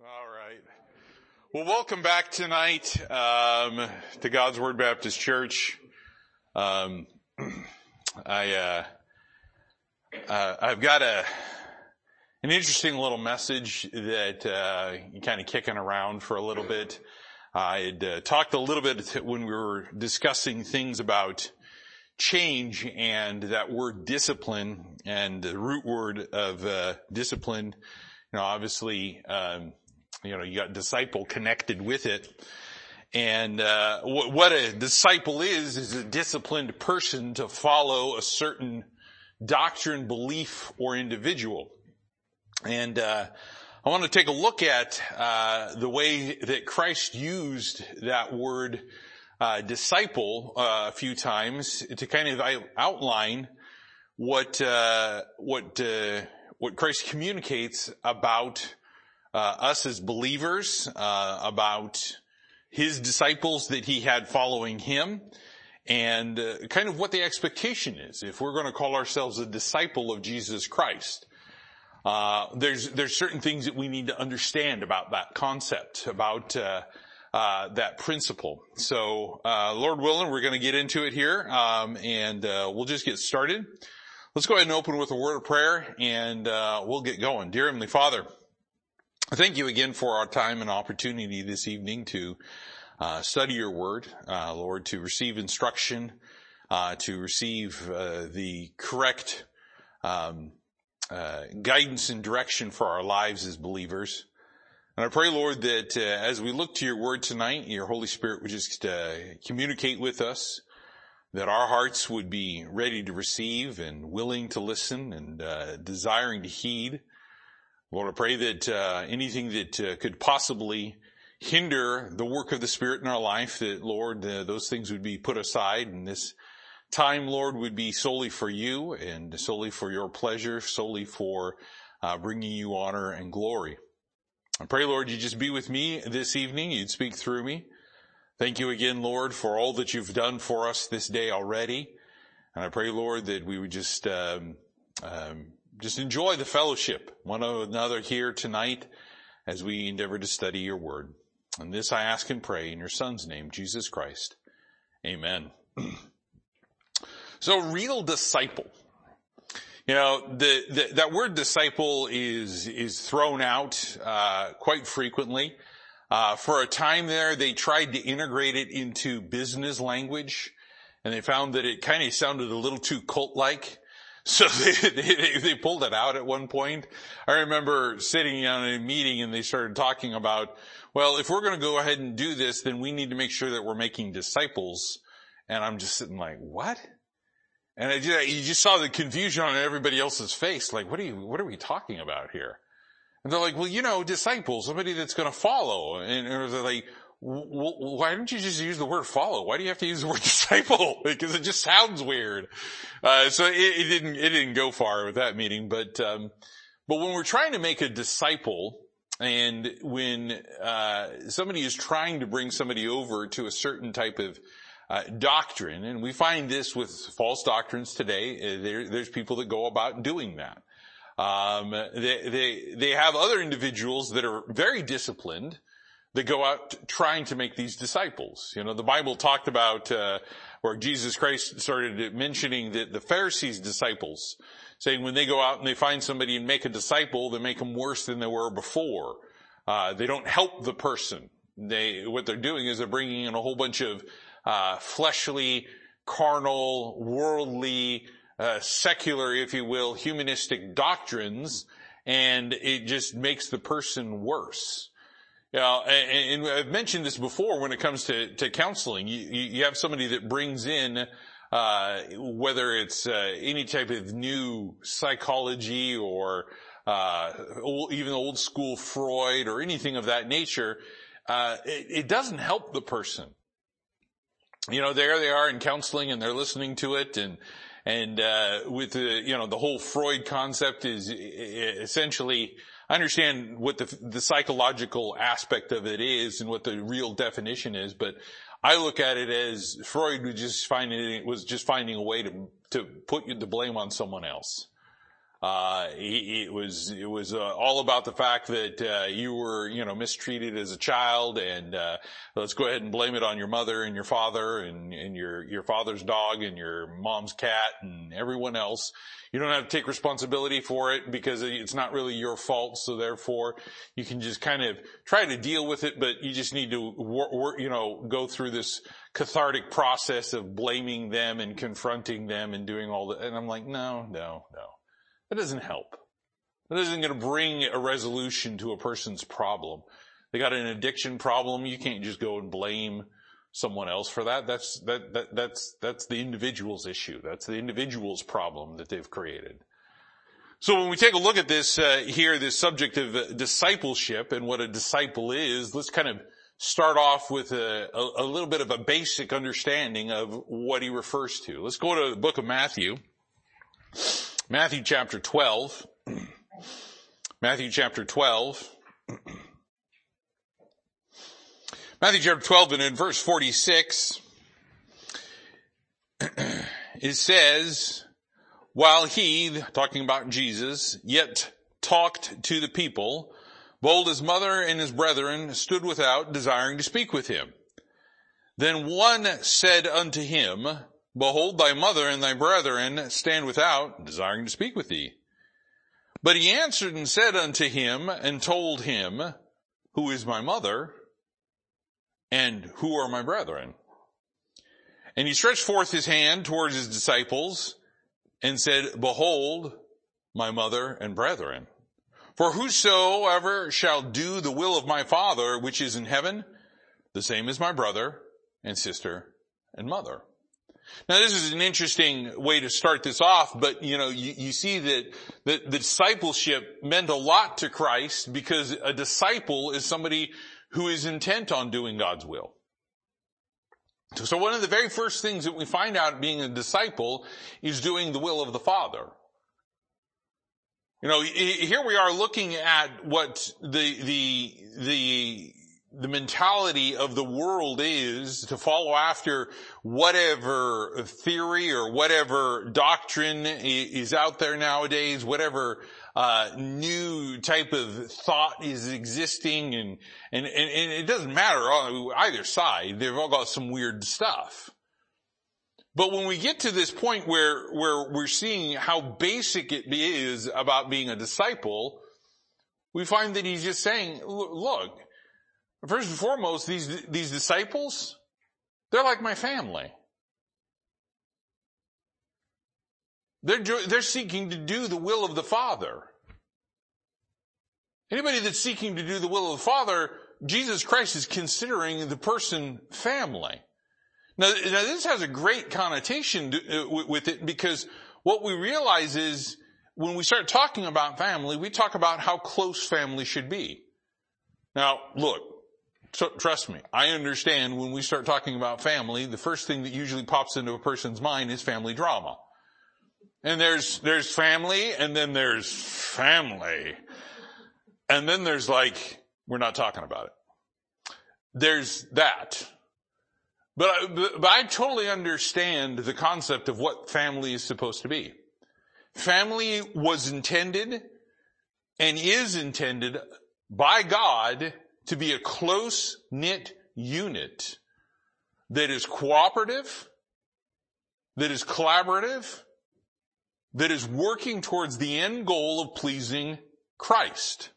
All right. Well, welcome back tonight um, to God's Word Baptist Church. Um, I uh, uh, I've got a an interesting little message that uh, kind of kicking around for a little bit. I had uh, talked a little bit when we were discussing things about change and that word discipline and the root word of uh, discipline. You know, obviously, um, you know, you got disciple connected with it. And uh, what, a disciple is is a disciplined person to follow a certain doctrine, belief, or individual. And uh, I want to take a look at uh, the way that Christ used that word uh, disciple uh, a few times to kind of outline what uh, what what Christ communicates about uh, us as believers, uh, about his disciples that he had following him, and uh, kind of what the expectation is if we're going to call ourselves a disciple of Jesus Christ. Uh, there's there's certain things that we need to understand about that concept, about uh, uh, that principle. So, Lord willing, we're going to get into it here, um, and we'll just get started. Let's go ahead and open with a word of prayer, and we'll get going. Dear Heavenly Father. Thank you again for our time and opportunity this evening to uh, study your word, uh, Lord, to receive instruction, uh, to receive uh, the correct um, uh, guidance and direction for our lives as believers. And I pray, Lord, that uh, as we look to your word tonight, your Holy Spirit would just communicate with us, that our hearts would be ready to receive and willing to listen and desiring to heed. Lord, I pray that uh, anything that uh, could possibly hinder the work of the Spirit in our life, that Lord, uh, those things would be put aside, and this time, Lord, would be solely for you and solely for your pleasure, solely for uh, bringing you honor and glory. I pray, Lord, you just be with me this evening. You'd speak through me. Thank you again, Lord, for all that you've done for us this day already. And I pray, Lord, that we would just um, um, just enjoy the fellowship one another here tonight as we endeavor to study your word. And this I ask and pray in your son's name, Jesus Christ. Amen. so real disciple. You know, the, the, that word disciple is, is thrown out, uh, quite frequently. Uh, for a time there, they tried to integrate it into business language and they found that it kind of sounded a little too cult-like. So they, they, they, pulled it out at one point. I remember sitting on a meeting and they started talking about, well, if we're going to go ahead and do this, then we need to make sure that we're making disciples. And I'm just sitting like, what? And I just, you just saw the confusion on everybody else's face. Like, what are you, what are we talking about here? And they're like, well, you know, disciples, somebody that's going to follow. And they're like, why don't you just use the word follow? Why do you have to use the word disciple? because it just sounds weird. Uh, so it, it, didn't, it didn't go far with that meeting, but, um, but when we're trying to make a disciple and when, uh, somebody is trying to bring somebody over to a certain type of, uh, doctrine, and we find this with false doctrines today, uh, there, there's people that go about doing that. Um, they, they, they have other individuals that are very disciplined, that go out trying to make these disciples. You know, the Bible talked about, uh, where Jesus Christ started mentioning that the Pharisees' disciples, saying when they go out and they find somebody and make a disciple, they make them worse than they were before. Uh, they don't help the person. They, what they're doing is they're bringing in a whole bunch of, uh, fleshly, carnal, worldly, uh, secular, if you will, humanistic doctrines, and it just makes the person worse. Yeah, and, and, I've mentioned this before when it comes to, to counseling. You, you have somebody that brings in, uh, whether it's uh, any type of new psychology or uh, old, even old school Freud or anything of that nature, uh, it, it, doesn't help the person. You know, there they are in counseling and they're listening to it and and uh, with the you know the whole Freud concept is essentially I understand what the, the psychological aspect of it is and what the real definition is, but I look at it as Freud was just finding was just finding a way to to put the blame on someone else. Uh, he, it was it was uh, all about the fact that uh, you were you know mistreated as a child, and uh, let's go ahead and blame it on your mother and your father and, and your your father's dog and your mom's cat and everyone else. You don't have to take responsibility for it because it's not really your fault. So therefore, you can just kind of try to deal with it, but you just need to wor- wor- you know go through this cathartic process of blaming them and confronting them and doing all that. And I'm like, no, no, no. That doesn't help. That isn't going to bring a resolution to a person's problem. They got an addiction problem. You can't just go and blame someone else for that. That's, that, that, that's, that's the individual's issue. That's the individual's problem that they've created. So when we take a look at this uh, here, this subject of uh, discipleship and what a disciple is, let's kind of start off with a, a, a little bit of a basic understanding of what he refers to. Let's go to the book of Matthew. Matthew chapter 12. Matthew chapter 12. Matthew chapter 12 and in verse 46, it says, while he, talking about Jesus, yet talked to the people, bold his mother and his brethren stood without, desiring to speak with him. Then one said unto him, Behold, thy mother and thy brethren stand without, desiring to speak with thee. But he answered and said unto him, and told him, Who is my mother, and who are my brethren? And he stretched forth his hand towards his disciples, and said, Behold, my mother and brethren. For whosoever shall do the will of my Father which is in heaven, the same is my brother and sister and mother. Now this is an interesting way to start this off, but you know, you, you see that the, the discipleship meant a lot to Christ because a disciple is somebody who is intent on doing God's will. So one of the very first things that we find out being a disciple is doing the will of the Father. You know, here we are looking at what the, the, the the mentality of the world is to follow after whatever theory or whatever doctrine is out there nowadays, whatever uh, new type of thought is existing, and, and and it doesn't matter on either side. They've all got some weird stuff. But when we get to this point where where we're seeing how basic it is about being a disciple, we find that he's just saying, look First and foremost, these, these disciples, they're like my family. They're, they're seeking to do the will of the Father. Anybody that's seeking to do the will of the Father, Jesus Christ is considering the person family. Now, now this has a great connotation to, uh, with it because what we realize is when we start talking about family, we talk about how close family should be. Now, look, so, trust me, I understand when we start talking about family, the first thing that usually pops into a person's mind is family drama. And there's, there's family and then there's family. And then there's like, we're not talking about it. There's that. But I, but I totally understand the concept of what family is supposed to be. Family was intended and is intended by God to be a close knit unit that is cooperative, that is collaborative, that is working towards the end goal of pleasing Christ.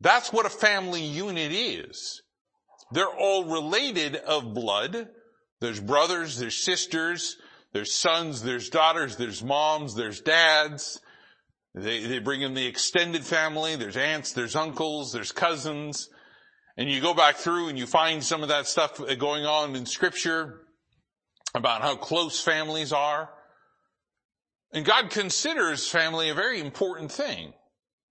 That's what a family unit is. They're all related of blood. There's brothers, there's sisters, there's sons, there's daughters, there's moms, there's dads, they, they bring in the extended family. There's aunts, there's uncles, there's cousins. And you go back through and you find some of that stuff going on in scripture about how close families are. And God considers family a very important thing.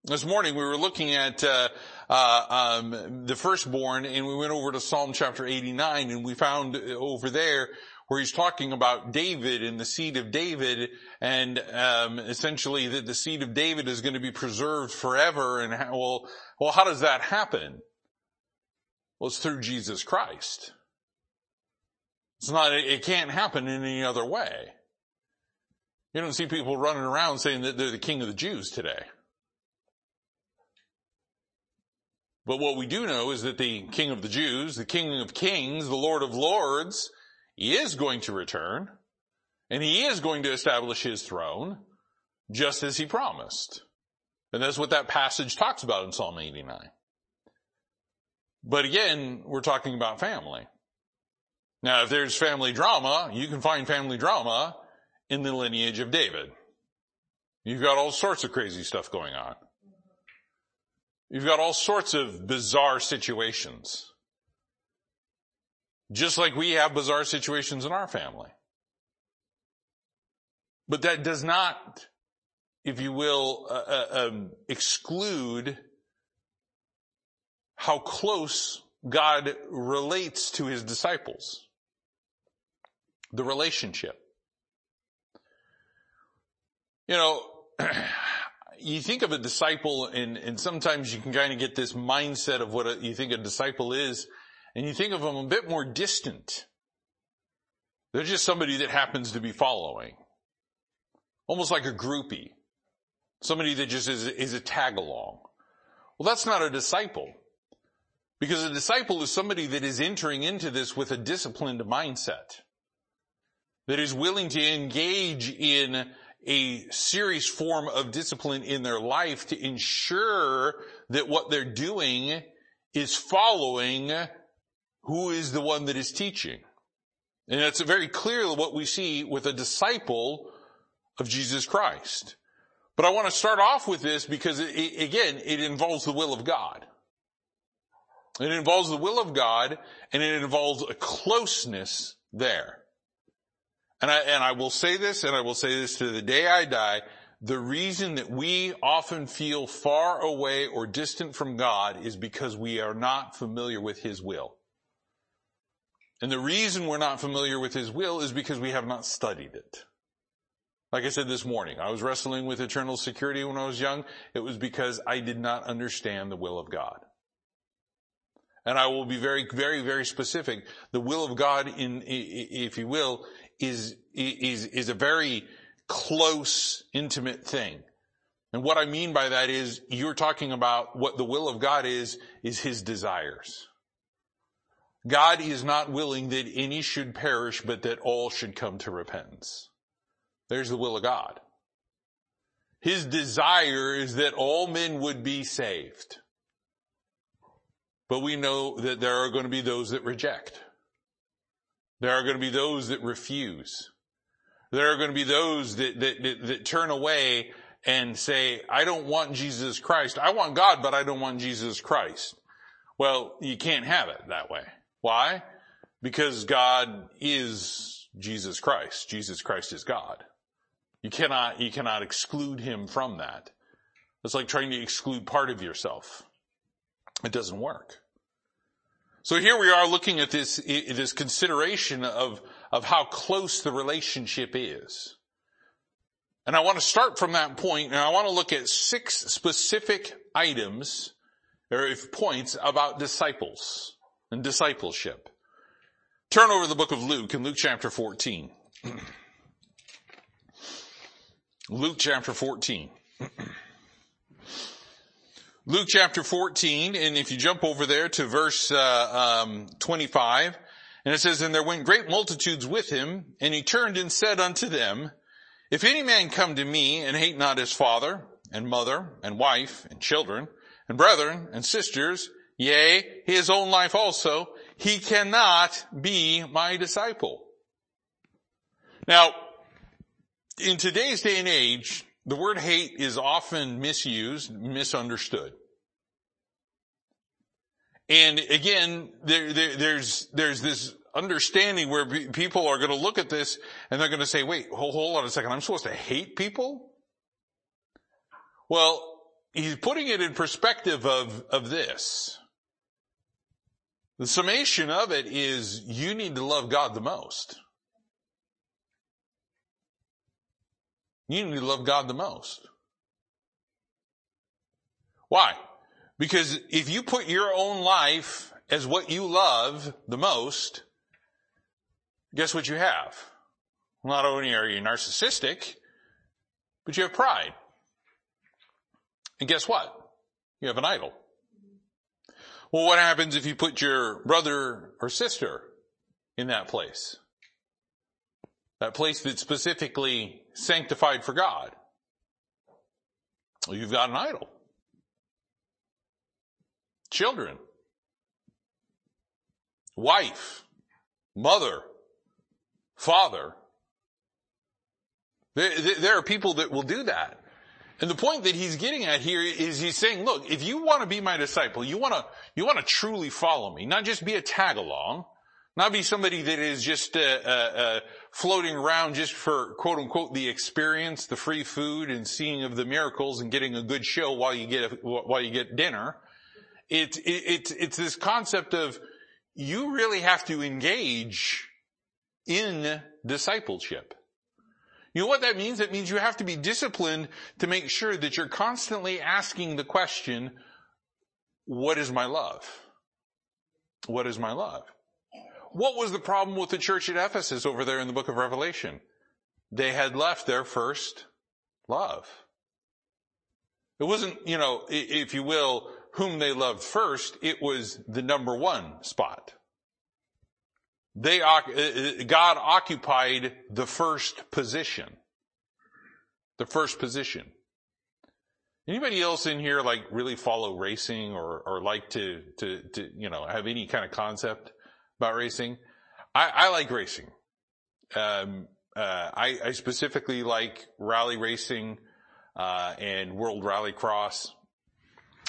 This morning we were looking at uh, uh, um, the firstborn, and we went over to Psalm chapter 89, and we found over there where he's talking about David and the seed of David and um, essentially that the seed of David is going to be preserved forever and how, well, well, how does that happen? Well, it's through Jesus Christ. It's not, it can't happen in any other way. You don't see people running around saying that they're the king of the Jews today. But what we do know is that the king of the Jews, the king of kings, the lord of lords, is going to return and he is going to establish his throne just as he promised. And that's what that passage talks about in Psalm 89. But again, we're talking about family. Now, if there's family drama, you can find family drama in the lineage of David. You've got all sorts of crazy stuff going on. You've got all sorts of bizarre situations. Just like we have bizarre situations in our family. But that does not, if you will, uh, uh, um, exclude how close God relates to his disciples. The relationship. You know, you think of a disciple and, and sometimes you can kind of get this mindset of what a, you think a disciple is and you think of them a bit more distant. They're just somebody that happens to be following. Almost like a groupie. Somebody that just is, is a tag along. Well, that's not a disciple. Because a disciple is somebody that is entering into this with a disciplined mindset. That is willing to engage in a serious form of discipline in their life to ensure that what they're doing is following who is the one that is teaching. And it's very clear what we see with a disciple of Jesus Christ. But I want to start off with this because it, again, it involves the will of God. It involves the will of God and it involves a closeness there. And I, and I will say this, and I will say this to the day I die, the reason that we often feel far away or distant from God is because we are not familiar with His will. And the reason we're not familiar with His will is because we have not studied it. Like I said this morning, I was wrestling with eternal security when I was young. It was because I did not understand the will of God. And I will be very, very, very specific. The will of God in, if you will, is, is, is a very close, intimate thing. And what I mean by that is you're talking about what the will of God is, is his desires. God is not willing that any should perish, but that all should come to repentance. There's the will of God. His desire is that all men would be saved. But we know that there are going to be those that reject. There are going to be those that refuse. There are going to be those that, that, that, that turn away and say, I don't want Jesus Christ. I want God, but I don't want Jesus Christ. Well, you can't have it that way. Why? Because God is Jesus Christ. Jesus Christ is God. You cannot, you cannot exclude him from that. It's like trying to exclude part of yourself. It doesn't work. So here we are looking at this, this consideration of, of how close the relationship is. And I want to start from that point and I want to look at six specific items or points about disciples and discipleship. Turn over the book of Luke in Luke chapter 14. Luke chapter 14. Luke chapter 14, and if you jump over there to verse uh, um, 25, and it says, And there went great multitudes with him, and he turned and said unto them, If any man come to me and hate not his father, and mother, and wife, and children, and brethren, and sisters, yea, his own life also, he cannot be my disciple. Now, in today's day and age, the word hate is often misused, misunderstood. And again, there, there, there's, there's this understanding where people are going to look at this and they're going to say, wait, hold, hold on a second. I'm supposed to hate people? Well, he's putting it in perspective of, of this. The summation of it is you need to love God the most. You need to love God the most. Why? Because if you put your own life as what you love the most, guess what you have? Not only are you narcissistic, but you have pride. And guess what? You have an idol. Well, what happens if you put your brother or sister in that place? That place that's specifically sanctified for God. Well, you've got an idol. Children. Wife. Mother. Father. There, there are people that will do that. And the point that he's getting at here is he's saying, look, if you want to be my disciple, you want to, you want to truly follow me, not just be a tag along, not be somebody that is just uh, uh, uh, floating around just for quote unquote the experience, the free food, and seeing of the miracles and getting a good show while you get a, while you get dinner. It's it, it's it's this concept of you really have to engage in discipleship. You know what that means? It means you have to be disciplined to make sure that you're constantly asking the question, what is my love? What is my love? What was the problem with the church at Ephesus over there in the book of Revelation? They had left their first love. It wasn't, you know, if you will, whom they loved first. It was the number one spot. They, uh, uh, God occupied the first position. The first position. Anybody else in here like really follow racing or, or like to, to, to, you know, have any kind of concept about racing? I, I like racing. Um, uh, I, I, specifically like rally racing, uh, and world rallycross.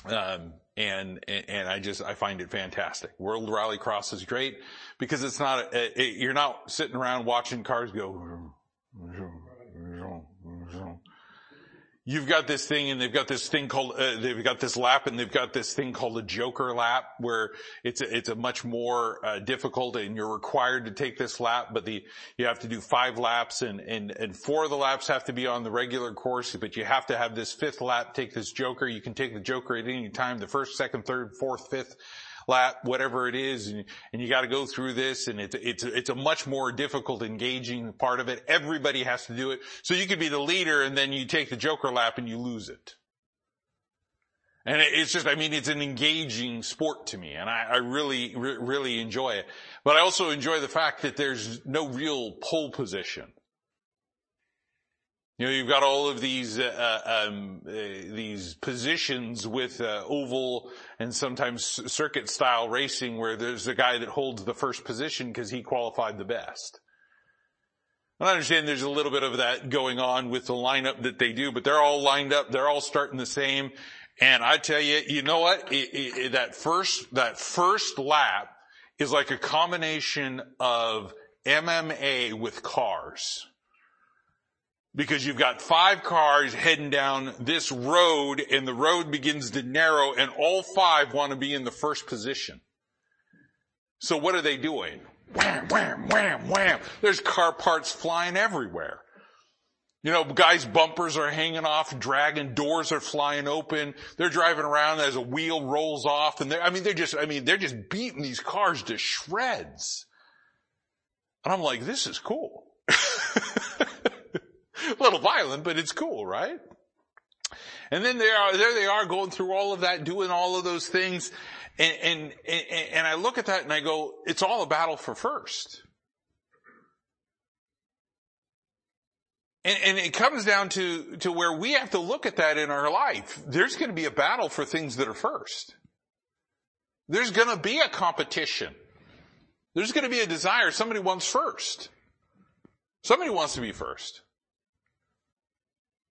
Um, and, and I just, I find it fantastic. World Rallycross is great because it's not, it, you're not sitting around watching cars go, you've got this thing and they've got this thing called, uh, they've got this lap and they've got this thing called a joker lap where it's a, it's a much more uh, difficult and you're required to take this lap, but the, you have to do five laps and, and, and four of the laps have to be on the regular course, but you have to have this fifth lap, take this joker. You can take the joker at any time, the first, second, third, fourth, fifth lap, whatever it is, and, and you got to go through this, and it's it's it's a much more difficult, engaging part of it. Everybody has to do it, so you could be the leader, and then you take the joker lap and you lose it. And it's just, I mean, it's an engaging sport to me, and I, I really, re- really enjoy it. But I also enjoy the fact that there's no real pole position. You know, you've got all of these uh, uh, um, uh, these positions with uh, oval and sometimes circuit style racing, where there's a guy that holds the first position because he qualified the best. I understand there's a little bit of that going on with the lineup that they do, but they're all lined up. They're all starting the same. And I tell you, you know what? It, it, that first that first lap is like a combination of MMA with cars because you've got five cars heading down this road and the road begins to narrow and all five want to be in the first position. So what are they doing? Wham, wham, wham, wham. There's car parts flying everywhere. You know, guys' bumpers are hanging off, dragging, doors are flying open. They're driving around as a wheel rolls off and they're, I mean, they're just, I mean, they're just beating these cars to shreds. And I'm like, this is cool. a little violent, but it's cool, right? And then they are, there they are going through all of that, doing all of those things. And, and, and, I look at that and I go, it's all a battle for first. And, and it comes down to, to where we have to look at that in our life. There's going to be a battle for things that are first. There's going to be a competition. There's going to be a desire. Somebody wants first. Somebody wants to be first.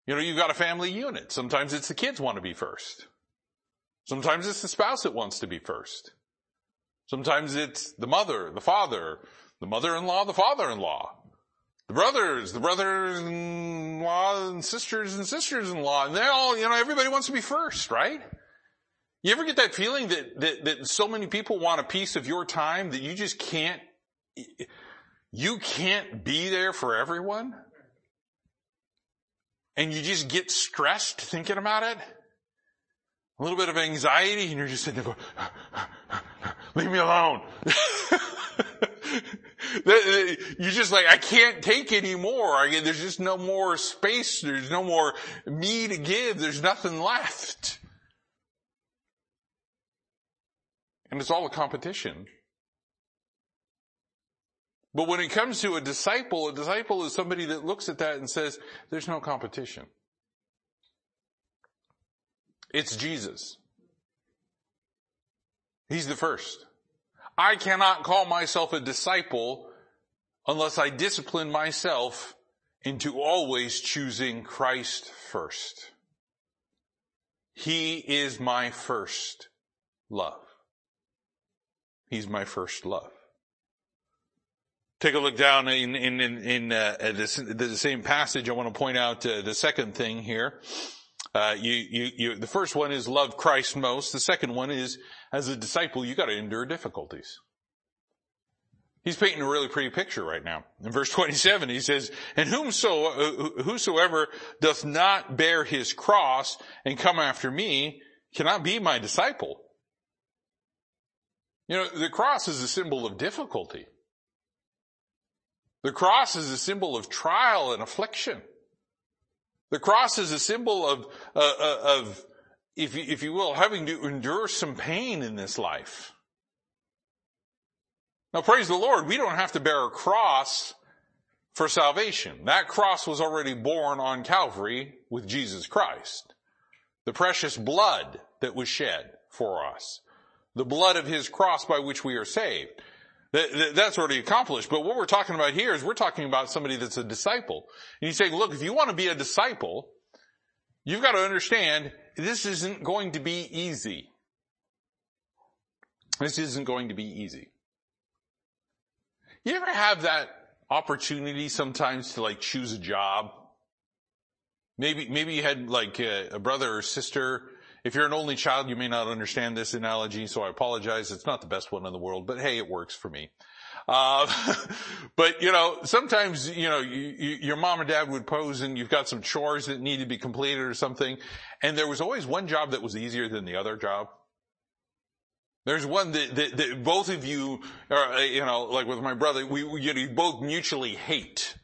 You know, you've got a family unit. Sometimes it's the kids want to be first. Sometimes it's the spouse that wants to be first. Sometimes it's the mother, the father, the mother-in-law, the father-in-law, the brothers, the brothers-in-law and sisters and sisters-in-law. And they all, you know, everybody wants to be first, right? You ever get that feeling that, that, that so many people want a piece of your time that you just can't, you can't be there for everyone? And you just get stressed thinking about it, a little bit of anxiety, and you're just sitting there going, leave me alone. You're just like, I can't take anymore. I, there's just no more space. There's no more me to give. There's nothing left. And it's all a competition. But when it comes to a disciple, a disciple is somebody that looks at that and says, there's no competition. It's Jesus. He's the first. I cannot call myself a disciple unless I discipline myself into always choosing Christ first. He is my first love. He's my first love. Take a look down in in in, in uh, the, the, same passage. I want to point out uh, the second thing here. Uh, you, you, you, the first one is love Christ most. The second one is, as a disciple, you got to endure difficulties. He's painting a really pretty picture right now. In verse 27, he says, and whomso, whosoever doth not bear his cross and come after me cannot be my disciple. You know, the cross is a symbol of difficulty. The cross is a symbol of trial and affliction. The cross is a symbol of, uh, uh, of if you, if you will, having to endure some pain in this life. Now praise the Lord, we don't have to bear a cross for salvation. That cross was already borne on Calvary with Jesus Christ. The precious blood that was shed for us. The blood of His cross by which we are saved. That's already accomplished. But what we're talking about here is we're talking about somebody that's a disciple. And he's saying, look, if you want to be a disciple, you've got to understand this isn't going to be easy. This isn't going to be easy. You ever have that opportunity sometimes to like choose a job? Maybe, maybe you had like a, a brother or sister if you're an only child, you may not understand this analogy, so I apologize. It's not the best one in the world, but hey, it works for me. Uh, but you know, sometimes, you know, you, you, your mom and dad would pose and you've got some chores that need to be completed or something. And there was always one job that was easier than the other job. There's one that, that, that both of you, are, you know, like with my brother, we, we you know, both mutually hate.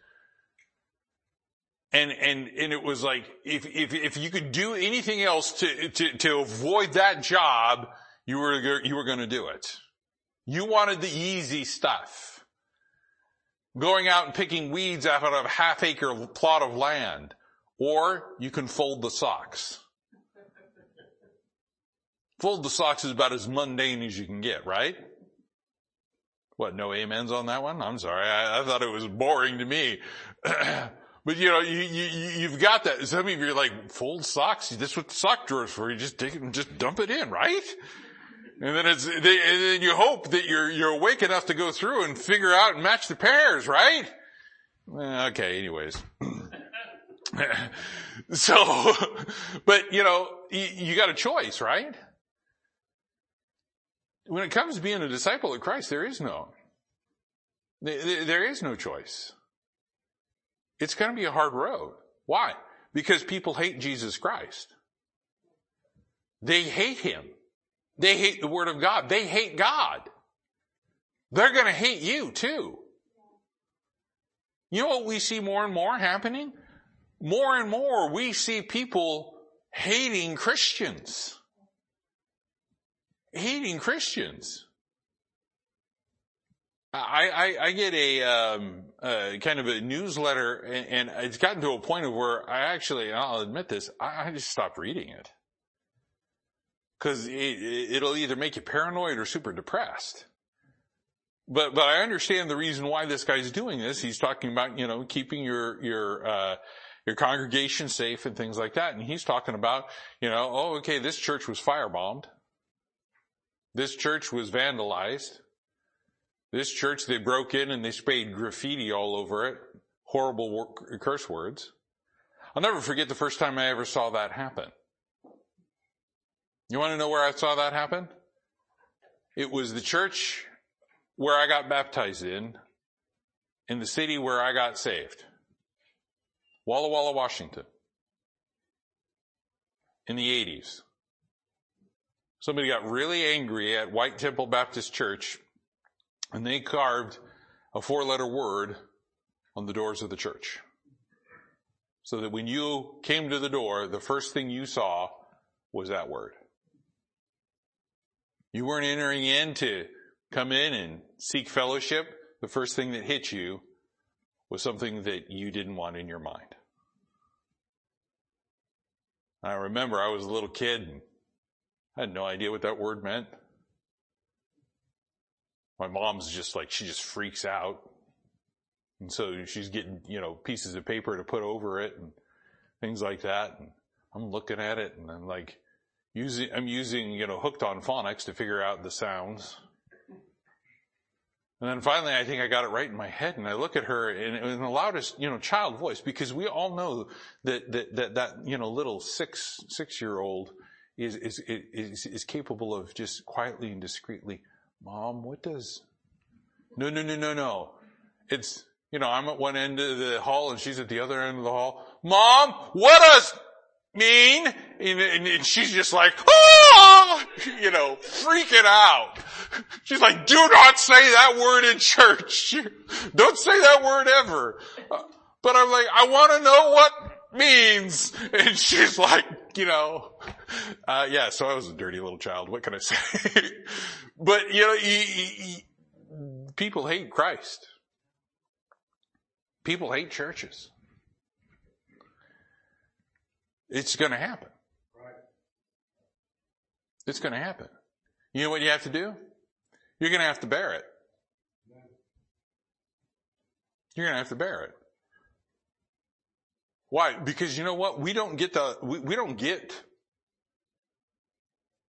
And, and, and it was like, if, if, if you could do anything else to, to, to avoid that job, you were, you were going to do it. You wanted the easy stuff. Going out and picking weeds out of a half acre plot of land. Or you can fold the socks. Fold the socks is about as mundane as you can get, right? What, no amens on that one? I'm sorry. I, I thought it was boring to me. But you know, you, you, you've got that. Some of you are like, fold socks. That's what the sock drawers for. You just take it and just dump it in, right? And then it's, they, and then you hope that you're, you're awake enough to go through and figure out and match the pairs, right? Okay, anyways. so, but you know, you, you got a choice, right? When it comes to being a disciple of Christ, there is no, there is no choice. It's going to be a hard road. Why? Because people hate Jesus Christ. They hate Him. They hate the Word of God. They hate God. They're going to hate you too. You know what we see more and more happening? More and more we see people hating Christians. Hating Christians. I, I, I get a um, uh, kind of a newsletter, and, and, it's gotten to a point of where I actually, I'll admit this, I, I just stopped reading it because it, it'll either make you paranoid or super depressed. But but I understand the reason why this guy's doing this. He's talking about you know keeping your your uh, your congregation safe and things like that, and he's talking about you know oh okay this church was firebombed, this church was vandalized this church, they broke in and they sprayed graffiti all over it. Horrible curse words. I'll never forget the first time I ever saw that happen. You want to know where I saw that happen? It was the church where I got baptized in, in the city where I got saved. Walla Walla, Washington. In the 80s. Somebody got really angry at White Temple Baptist Church and they carved a four letter word on the doors of the church. So that when you came to the door, the first thing you saw was that word. You weren't entering in to come in and seek fellowship. The first thing that hit you was something that you didn't want in your mind. I remember I was a little kid and I had no idea what that word meant. My mom's just like, she just freaks out. And so she's getting, you know, pieces of paper to put over it and things like that. And I'm looking at it and I'm like, using, I'm using, you know, hooked on phonics to figure out the sounds. And then finally, I think I got it right in my head, and I look at her in, in the loudest, you know, child voice, because we all know that that that, that you know little six six year old is, is is is capable of just quietly and discreetly, Mom, what does? No, no, no, no, no. It's you know, I'm at one end of the hall and she's at the other end of the hall. Mom, what does mean? And, she's just like, oh, you know, freaking out. She's like, do not say that word in church. Don't say that word ever. But I'm like, I want to know what means. And she's like, you know, uh, yeah, so I was a dirty little child. What can I say? but you know, people hate Christ. People hate churches. It's going to happen. It's going to happen. You know what you have to do? You're going to have to bear it. You're going to have to bear it. Why? Because you know what? We don't get the, we, we don't get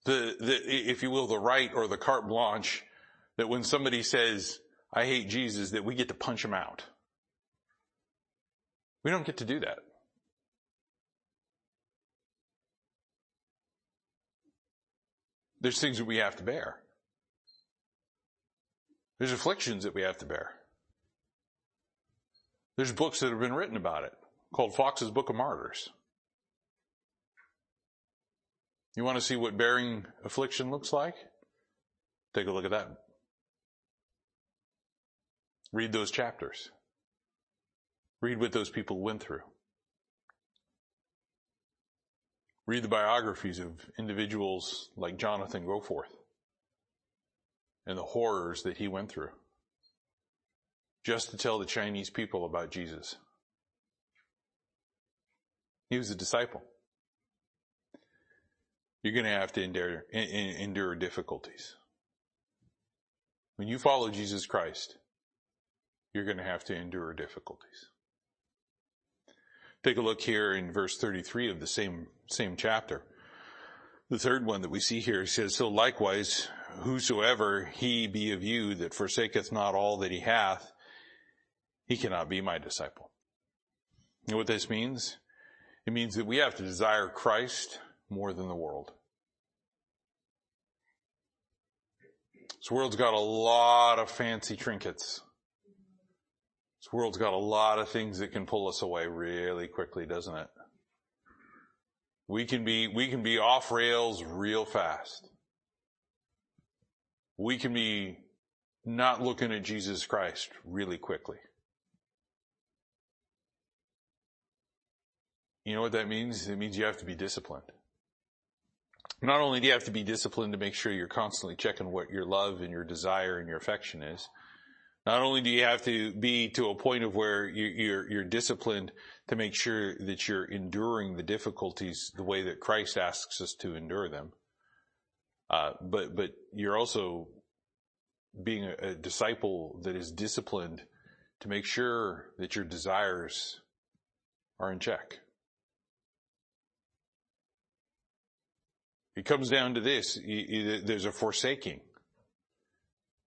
the, the, if you will, the right or the carte blanche that when somebody says, I hate Jesus, that we get to punch them out. We don't get to do that. There's things that we have to bear. There's afflictions that we have to bear. There's books that have been written about it called Fox's Book of Martyrs. You want to see what bearing affliction looks like? Take a look at that. Read those chapters. Read what those people went through. Read the biographies of individuals like Jonathan Goforth and the horrors that he went through just to tell the Chinese people about Jesus. He was a disciple. You're going to have to endure, endure difficulties. When you follow Jesus Christ, you're going to have to endure difficulties. Take a look here in verse 33 of the same, same chapter. The third one that we see here says, So likewise, whosoever he be of you that forsaketh not all that he hath, he cannot be my disciple. You know what this means? It means that we have to desire Christ more than the world. This world's got a lot of fancy trinkets. This world's got a lot of things that can pull us away really quickly, doesn't it? We can be, we can be off rails real fast. We can be not looking at Jesus Christ really quickly. You know what that means? It means you have to be disciplined. Not only do you have to be disciplined to make sure you're constantly checking what your love and your desire and your affection is, not only do you have to be to a point of where you're, you're disciplined to make sure that you're enduring the difficulties the way that Christ asks us to endure them, uh, but but you're also being a, a disciple that is disciplined to make sure that your desires are in check. It comes down to this. There's a forsaking.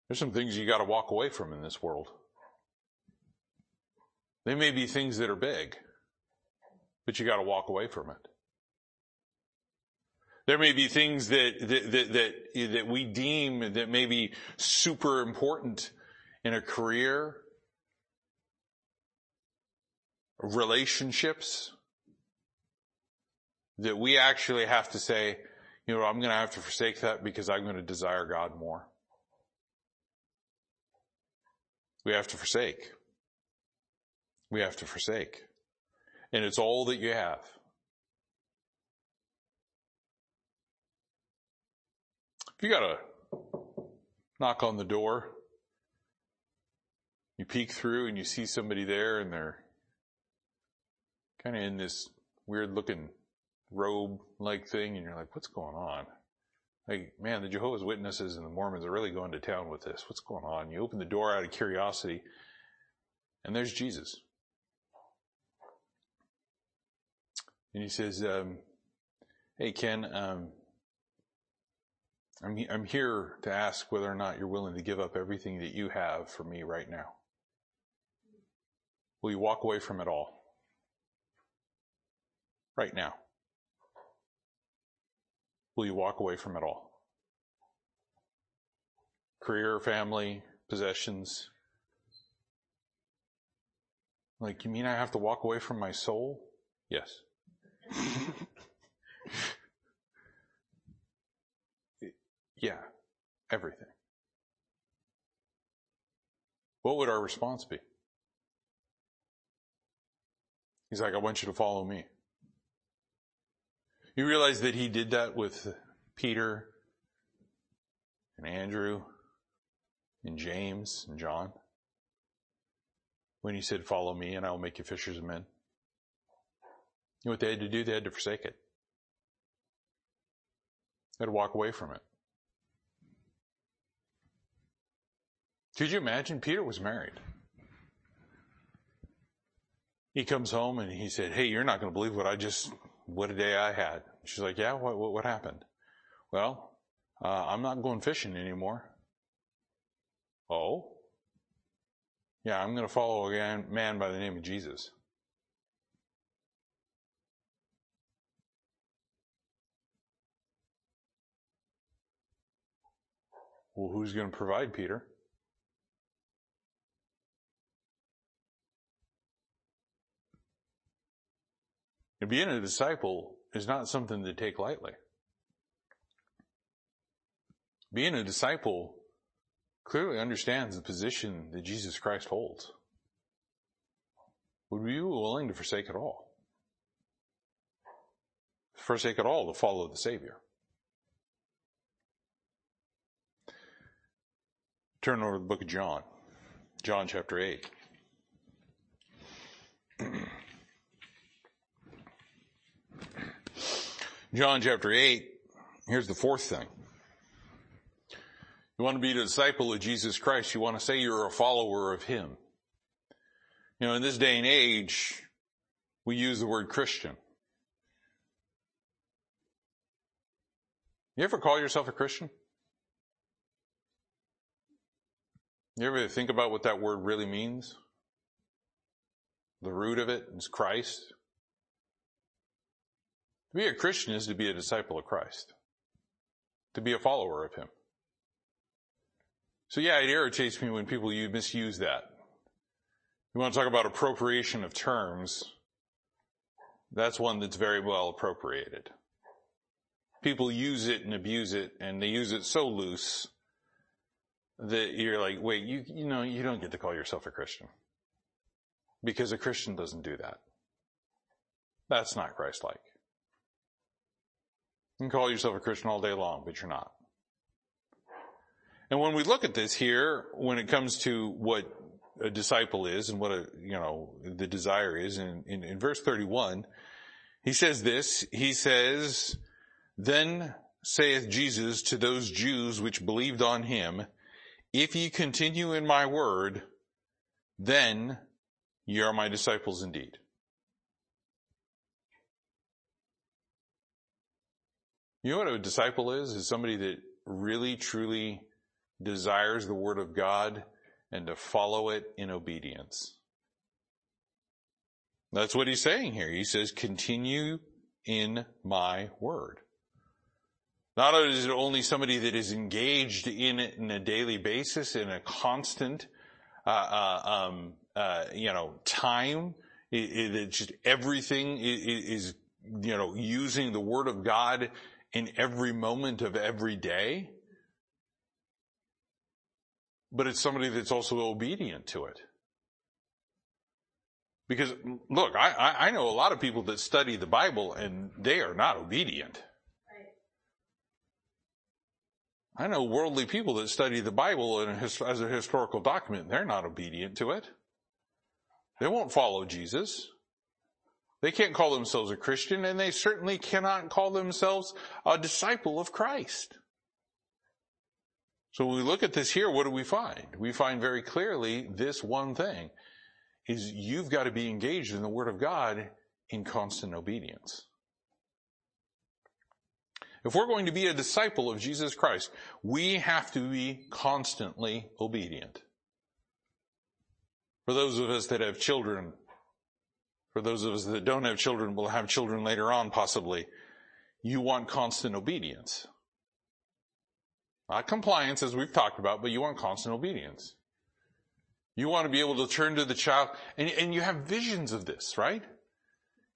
There's some things you gotta walk away from in this world. They may be things that are big, but you gotta walk away from it. There may be things that, that, that, that, that we deem that may be super important in a career, relationships, that we actually have to say, you know, I'm going to have to forsake that because I'm going to desire God more. We have to forsake. We have to forsake. And it's all that you have. If you got a knock on the door, you peek through and you see somebody there and they're kind of in this weird looking robe like thing and you're like, what's going on? Like, man, the Jehovah's Witnesses and the Mormons are really going to town with this. What's going on? You open the door out of curiosity and there's Jesus. And he says, um, Hey, Ken, um, I'm, I'm here to ask whether or not you're willing to give up everything that you have for me right now. Will you walk away from it all? Right now. Will you walk away from it all? Career, family, possessions. Like, you mean I have to walk away from my soul? Yes. yeah, everything. What would our response be? He's like, I want you to follow me. You realize that he did that with Peter and Andrew and James and John when he said, follow me and I will make you fishers of men. You know what they had to do? They had to forsake it. They had to walk away from it. Could you imagine? Peter was married. He comes home and he said, Hey, you're not going to believe what I just, what a day I had. She's like, Yeah, what, what, what happened? Well, uh, I'm not going fishing anymore. Oh? Yeah, I'm going to follow a man by the name of Jesus. Well, who's going to provide, Peter? And being a disciple is not something to take lightly. Being a disciple clearly understands the position that Jesus Christ holds. Would we be willing to forsake it all? Forsake it all to follow the Savior. Turn over to the book of John. John chapter 8. John chapter 8, here's the fourth thing. You want to be a disciple of Jesus Christ, you want to say you're a follower of Him. You know, in this day and age, we use the word Christian. You ever call yourself a Christian? You ever think about what that word really means? The root of it is Christ. To be a Christian is to be a disciple of Christ. To be a follower of Him. So yeah, it irritates me when people misuse that. You want to talk about appropriation of terms? That's one that's very well appropriated. People use it and abuse it and they use it so loose that you're like, wait, you, you know, you don't get to call yourself a Christian. Because a Christian doesn't do that. That's not Christ-like. You can call yourself a Christian all day long, but you're not. And when we look at this here, when it comes to what a disciple is and what a, you know, the desire is in, in, in verse 31, he says this, he says, then saith Jesus to those Jews which believed on him, if ye continue in my word, then ye are my disciples indeed. You know what a disciple is? Is somebody that really truly desires the word of God and to follow it in obedience. That's what he's saying here. He says, continue in my word. Not only is it only somebody that is engaged in it in a daily basis, in a constant, uh, uh, um, uh, you know, time. It, it, just everything is, is, you know, using the Word of God in every moment of every day. but it's somebody that's also obedient to it. Because look, I, I know a lot of people that study the Bible and they are not obedient. I know worldly people that study the Bible as a historical document. They're not obedient to it. They won't follow Jesus. They can't call themselves a Christian and they certainly cannot call themselves a disciple of Christ. So when we look at this here, what do we find? We find very clearly this one thing is you've got to be engaged in the Word of God in constant obedience. If we're going to be a disciple of Jesus Christ, we have to be constantly obedient. For those of us that have children, for those of us that don't have children, will have children later on possibly, you want constant obedience. Not compliance as we've talked about, but you want constant obedience. You want to be able to turn to the child, and, and you have visions of this, right?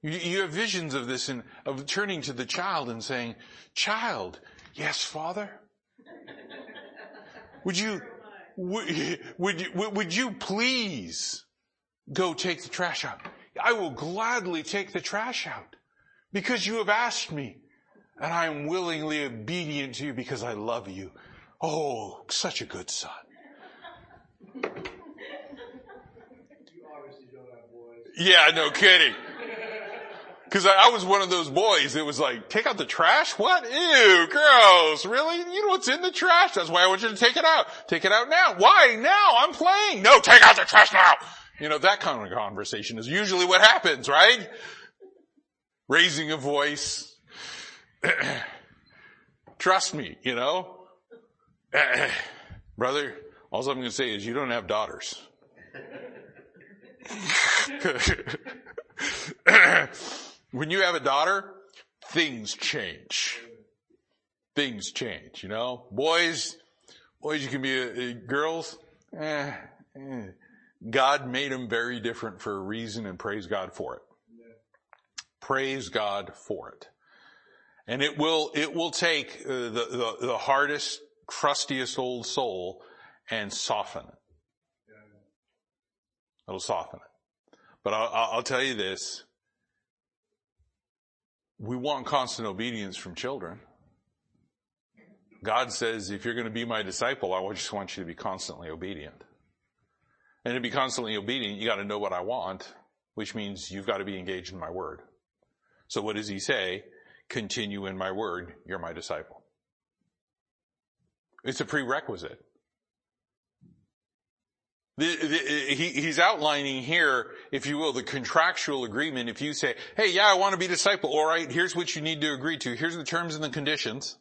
You, you have visions of this and of turning to the child and saying, child, yes, father? Would you, would, would would you please go take the trash out? I will gladly take the trash out because you have asked me and I am willingly obedient to you because I love you. Oh, such a good son. Yeah, no kidding. Cause I, I, was one of those boys that was like, take out the trash? What? Ew, gross. Really? You know what's in the trash? That's why I want you to take it out. Take it out now. Why? Now? I'm playing. No, take out the trash now. You know, that kind of conversation is usually what happens, right? Raising a voice. Trust me, you know. Brother, all I'm going to say is you don't have daughters. when you have a daughter, things change. Things change, you know. Boys, boys, you can be a, a, girls. Eh, eh. God made them very different for a reason, and praise God for it. Praise God for it. And it will it will take uh, the, the the hardest, crustiest old soul and soften it. It'll soften it. But I'll, I'll tell you this. We want constant obedience from children. God says, if you're going to be my disciple, I just want you to be constantly obedient. And to be constantly obedient, you got to know what I want, which means you've got to be engaged in my word. So what does he say? Continue in my word. You're my disciple. It's a prerequisite. The, the, he, he's outlining here, if you will, the contractual agreement. If you say, hey, yeah, I want to be disciple. All right, here's what you need to agree to. Here's the terms and the conditions.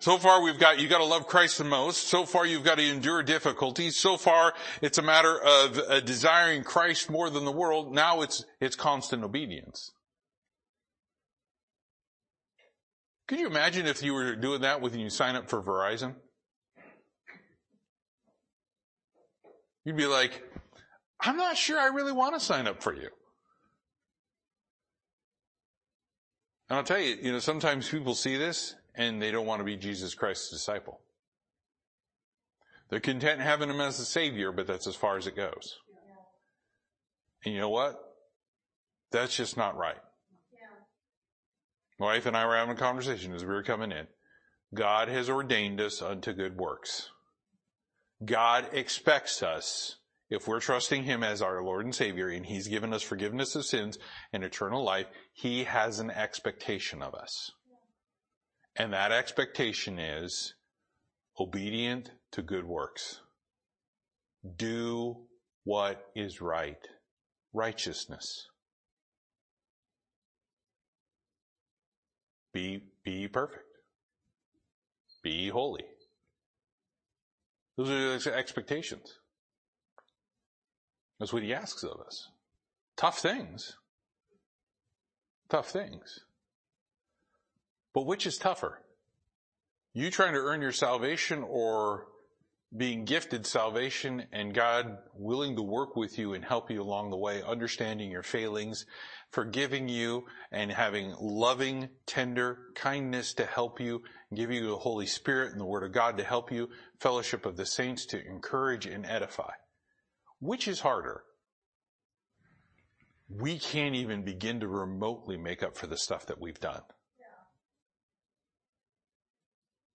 So far we've got, you gotta love Christ the most. So far you've got to endure difficulties. So far it's a matter of uh, desiring Christ more than the world. Now it's, it's constant obedience. Could you imagine if you were doing that when you sign up for Verizon? You'd be like, I'm not sure I really want to sign up for you. And I'll tell you, you know, sometimes people see this and they don't want to be Jesus Christ's disciple. They're content having him as a savior, but that's as far as it goes. And you know what? That's just not right. My wife and I were having a conversation as we were coming in. God has ordained us unto good works. God expects us, if we're trusting Him as our Lord and Savior, and He's given us forgiveness of sins and eternal life, He has an expectation of us. And that expectation is obedient to good works. Do what is right. Righteousness. Be, be perfect. Be holy. Those are the expectations. That's what he asks of us. Tough things. Tough things. But which is tougher? You trying to earn your salvation or being gifted salvation and God willing to work with you and help you along the way, understanding your failings, forgiving you and having loving, tender kindness to help you, give you the Holy Spirit and the Word of God to help you, fellowship of the saints to encourage and edify. Which is harder? We can't even begin to remotely make up for the stuff that we've done.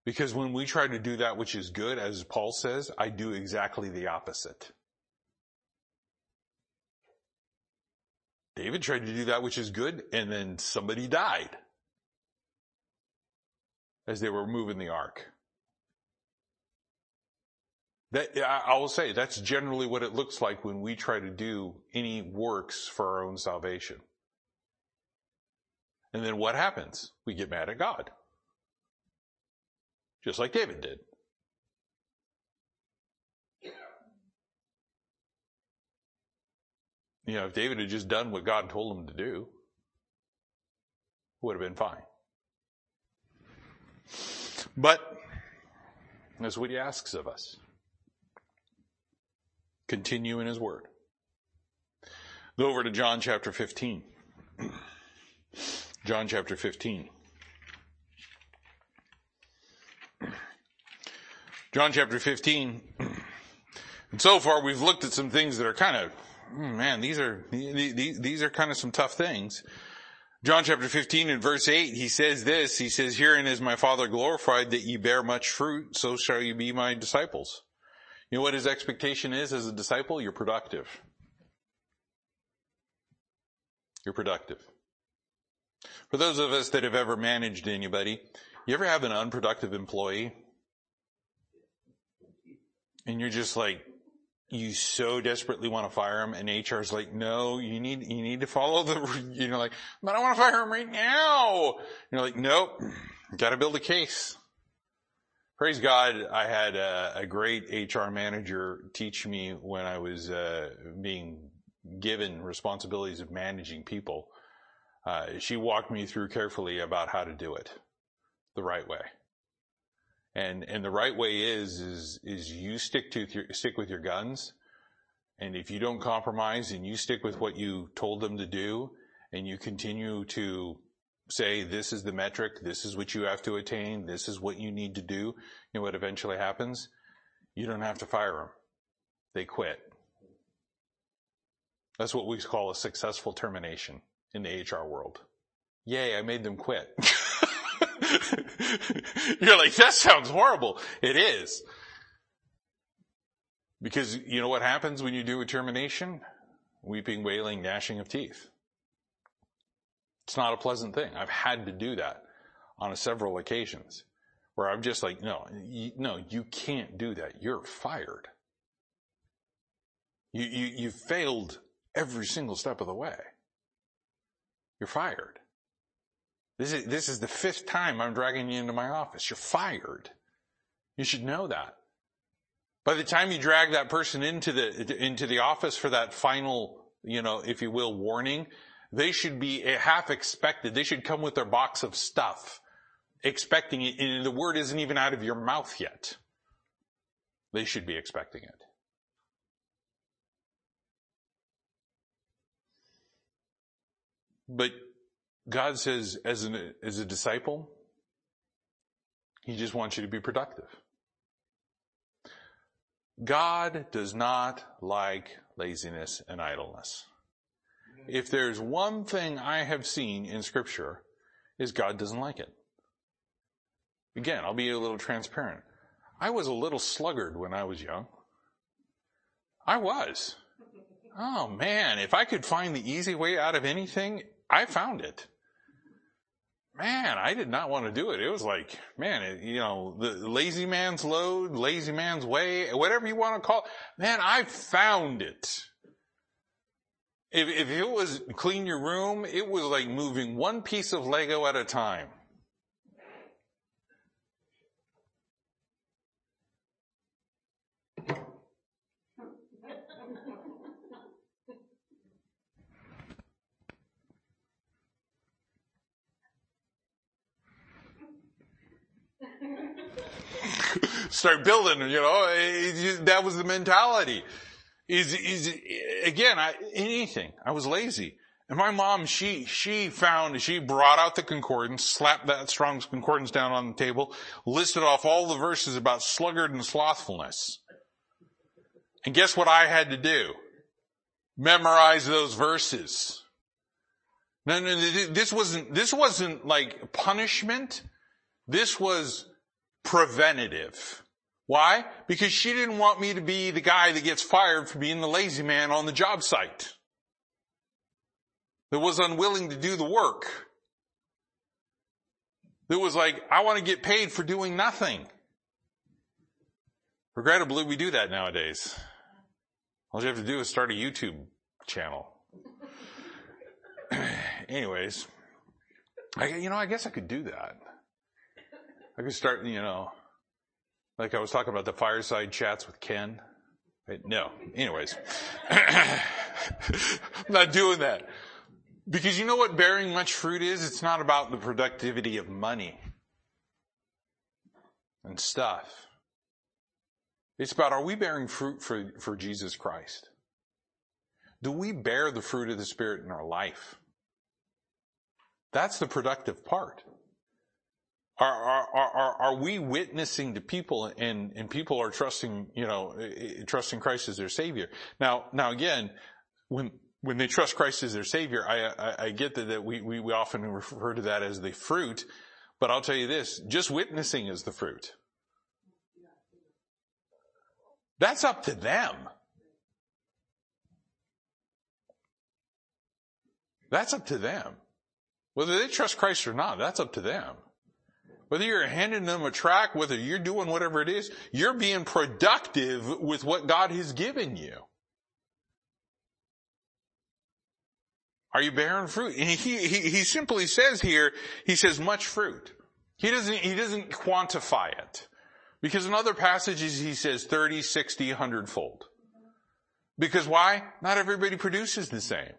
Because when we try to do that which is good, as Paul says, I do exactly the opposite. David tried to do that which is good, and then somebody died as they were moving the ark. That, I will say that's generally what it looks like when we try to do any works for our own salvation. And then what happens? We get mad at God. Just like David did. You know, if David had just done what God told him to do, it would have been fine. But that's what he asks of us. Continue in his word. Go over to John chapter 15. John chapter 15. John chapter 15. And so far we've looked at some things that are kind of, hmm, man, these are, these, these are kind of some tough things. John chapter 15 and verse 8, he says this, he says, Herein is my Father glorified that ye bear much fruit, so shall you be my disciples. You know what his expectation is as a disciple? You're productive. You're productive. For those of us that have ever managed anybody, you ever have an unproductive employee? And you're just like, you so desperately want to fire him and HR's like, no, you need, you need to follow the, you know, like, but I want to fire him right now. You're like, nope, gotta build a case. Praise God, I had a, a great HR manager teach me when I was uh, being given responsibilities of managing people. Uh, she walked me through carefully about how to do it the right way. And, and the right way is, is, is you stick to stick with your guns. And if you don't compromise and you stick with what you told them to do and you continue to say, this is the metric, this is what you have to attain, this is what you need to do, you know what eventually happens? You don't have to fire them. They quit. That's what we call a successful termination in the HR world. Yay, I made them quit. You're like, that sounds horrible. It is. Because you know what happens when you do a termination? Weeping, wailing, gnashing of teeth. It's not a pleasant thing. I've had to do that on several occasions where I'm just like, no, you, no, you can't do that. You're fired. You, you, you failed every single step of the way. You're fired. This is, this is the fifth time I'm dragging you into my office. You're fired. You should know that. By the time you drag that person into the, into the office for that final, you know, if you will, warning, they should be half expected. They should come with their box of stuff, expecting it, and the word isn't even out of your mouth yet. They should be expecting it. But God says, as, an, as a disciple, He just wants you to be productive. God does not like laziness and idleness. If there's one thing I have seen in scripture is God doesn't like it. Again, I'll be a little transparent. I was a little sluggard when I was young. I was. Oh man, if I could find the easy way out of anything, I found it man, I did not want to do it. It was like, man, it, you know, the lazy man's load, lazy man's way, whatever you want to call it. Man, I found it. If, if it was clean your room, it was like moving one piece of Lego at a time. start building, you know, eh, that was the mentality. Is, is, again, I, anything. I was lazy. And my mom, she, she found, she brought out the concordance, slapped that Strong's concordance down on the table, listed off all the verses about sluggard and slothfulness. And guess what I had to do? Memorize those verses. No, no, this wasn't, this wasn't like punishment. This was preventative. Why? Because she didn't want me to be the guy that gets fired for being the lazy man on the job site. That was unwilling to do the work. That was like, I want to get paid for doing nothing. Regrettably, we do that nowadays. All you have to do is start a YouTube channel. Anyways, I, you know, I guess I could do that. I could start, you know, like I was talking about the fireside chats with Ken. No. Anyways. I'm not doing that. Because you know what bearing much fruit is? It's not about the productivity of money and stuff. It's about are we bearing fruit for, for Jesus Christ? Do we bear the fruit of the Spirit in our life? That's the productive part. Are, are, are, are we witnessing to people and, and people are trusting, you know, trusting Christ as their Savior? Now, now again, when, when they trust Christ as their Savior, I, I, I get that, that we, we, we often refer to that as the fruit, but I'll tell you this, just witnessing is the fruit. That's up to them. That's up to them. Whether they trust Christ or not, that's up to them. Whether you're handing them a track, whether you're doing whatever it is, you're being productive with what God has given you. Are you bearing fruit? And he, he, he simply says here, he says much fruit. He doesn't, he doesn't quantify it. Because in other passages he says 30, 60, 100 fold. Because why? Not everybody produces the same.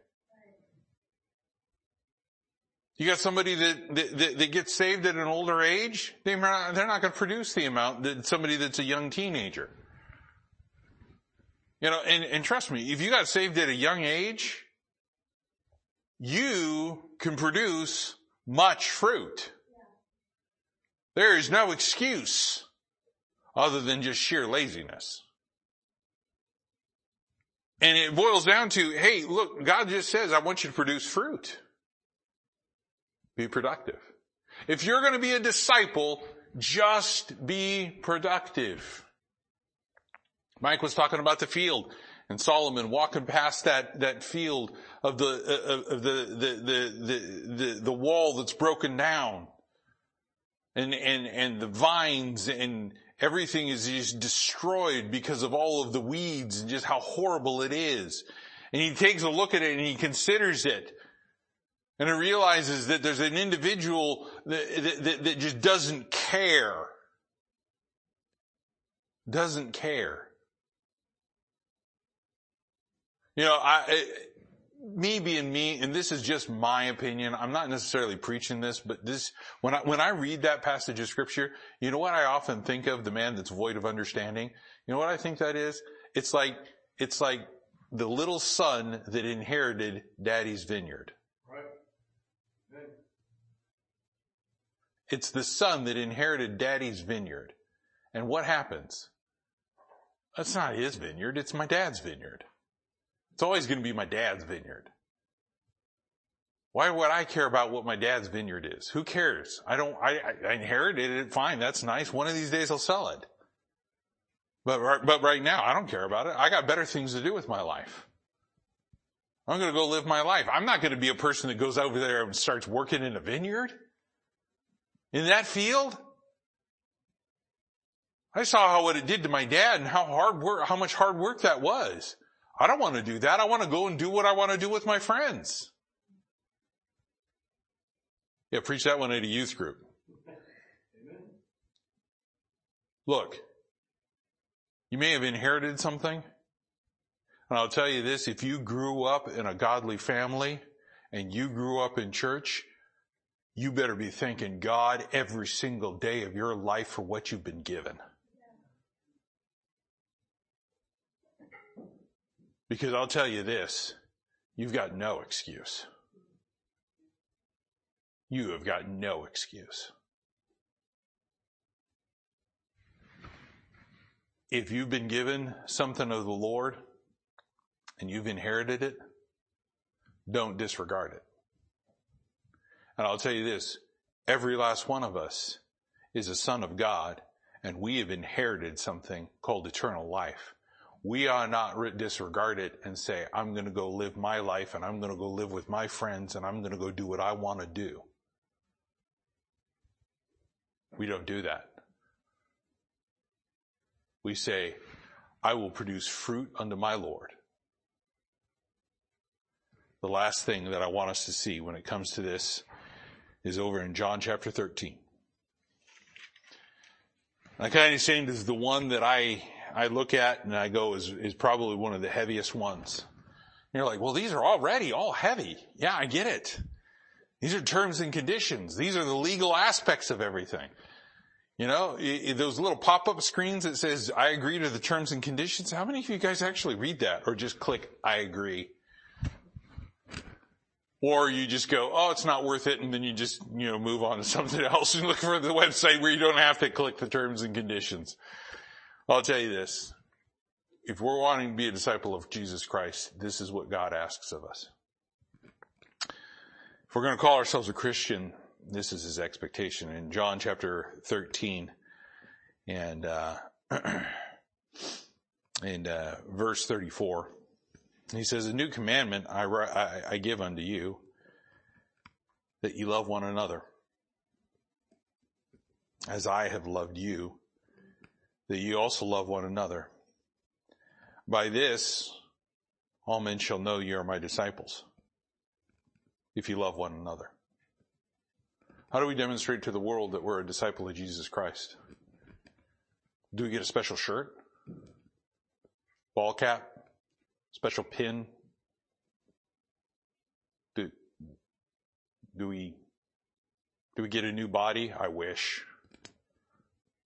You got somebody that, that, that, gets saved at an older age, they're not, they're not going to produce the amount that somebody that's a young teenager. You know, and, and trust me, if you got saved at a young age, you can produce much fruit. There is no excuse other than just sheer laziness. And it boils down to, hey, look, God just says, I want you to produce fruit. Be productive. If you're going to be a disciple, just be productive. Mike was talking about the field and Solomon walking past that, that field of the, uh, of the, the, the, the, the, wall that's broken down and, and, and the vines and everything is just destroyed because of all of the weeds and just how horrible it is. And he takes a look at it and he considers it. And it realizes that there's an individual that, that, that just doesn't care. Doesn't care. You know, I, me being me, and this is just my opinion. I'm not necessarily preaching this, but this, when I, when I read that passage of scripture, you know what I often think of the man that's void of understanding? You know what I think that is? It's like, it's like the little son that inherited daddy's vineyard. It's the son that inherited daddy's vineyard. And what happens? That's not his vineyard, it's my dad's vineyard. It's always going to be my dad's vineyard. Why would I care about what my dad's vineyard is? Who cares? I don't, I, I inherited it. Fine. That's nice. One of these days I'll sell it. But, but right now I don't care about it. I got better things to do with my life. I'm going to go live my life. I'm not going to be a person that goes over there and starts working in a vineyard. In that field. I saw how what it did to my dad and how hard work, how much hard work that was. I don't want to do that. I want to go and do what I want to do with my friends. Yeah, preach that one at a youth group. Look, you may have inherited something. And I'll tell you this, if you grew up in a godly family and you grew up in church, you better be thanking God every single day of your life for what you've been given. Because I'll tell you this, you've got no excuse. You have got no excuse. If you've been given something of the Lord and you've inherited it, don't disregard it. And I'll tell you this, every last one of us is a son of God and we have inherited something called eternal life. We are not disregard it and say, I'm going to go live my life and I'm going to go live with my friends and I'm going to go do what I want to do. We don't do that. We say, I will produce fruit unto my Lord. The last thing that I want us to see when it comes to this is over in John chapter 13. I kind of saying this is the one that I, I look at and I go is, is probably one of the heaviest ones. And you're like, well, these are already all heavy. Yeah, I get it. These are terms and conditions. These are the legal aspects of everything. You know, those little pop-up screens that says, I agree to the terms and conditions. How many of you guys actually read that or just click, I agree? Or you just go, oh, it's not worth it, and then you just, you know, move on to something else and look for the website where you don't have to click the terms and conditions. I'll tell you this. If we're wanting to be a disciple of Jesus Christ, this is what God asks of us. If we're going to call ourselves a Christian, this is his expectation. In John chapter 13 and, uh, and, uh, verse 34, he says, a new commandment I, I, I give unto you, that you love one another. As I have loved you, that you also love one another. By this, all men shall know you are my disciples, if you love one another. How do we demonstrate to the world that we're a disciple of Jesus Christ? Do we get a special shirt? Ball cap? Special pin? Do, do we, do we get a new body? I wish.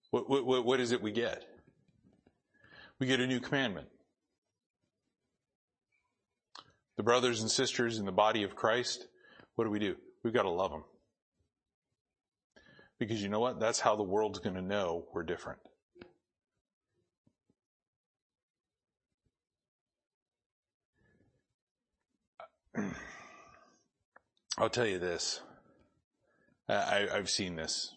What, what, what is it we get? We get a new commandment. The brothers and sisters in the body of Christ, what do we do? We've got to love them. Because you know what? That's how the world's going to know we're different. I'll tell you this. I, have seen this.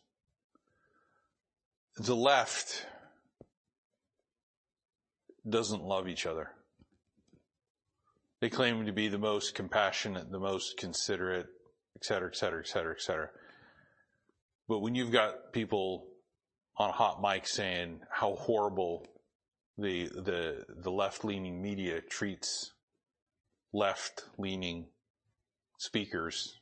The left doesn't love each other. They claim to be the most compassionate, the most considerate, et cetera, et cetera, et cetera, et cetera. But when you've got people on a hot mic saying how horrible the, the, the left leaning media treats left leaning speakers,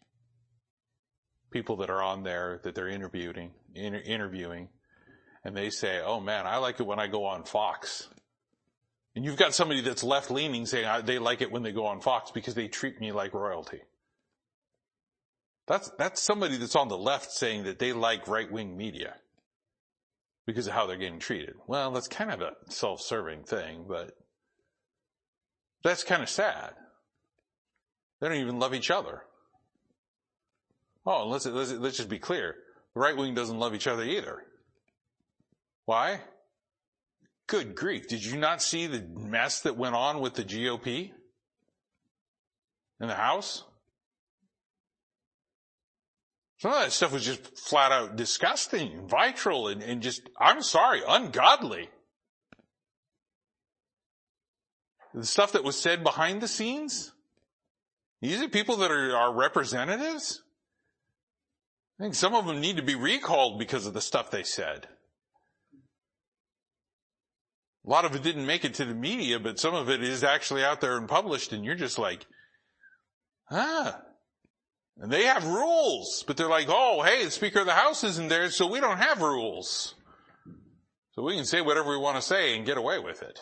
people that are on there that they're interviewing, inter- interviewing, and they say, "Oh man, I like it when I go on Fox." And you've got somebody that's left leaning saying they like it when they go on Fox because they treat me like royalty. That's, that's somebody that's on the left saying that they like right wing media because of how they're getting treated. Well, that's kind of a self-serving thing, but that's kind of sad. They don't even love each other. Oh, let's, let's, let's just be clear. The right wing doesn't love each other either. Why? Good grief. Did you not see the mess that went on with the GOP in the House? Some of that stuff was just flat out disgusting, vital, and, and just, I'm sorry, ungodly. The stuff that was said behind the scenes, these are people that are our representatives. I think some of them need to be recalled because of the stuff they said. A lot of it didn't make it to the media, but some of it is actually out there and published and you're just like, ah. And they have rules, but they're like, oh, hey, the Speaker of the House isn't there, so we don't have rules. So we can say whatever we want to say and get away with it.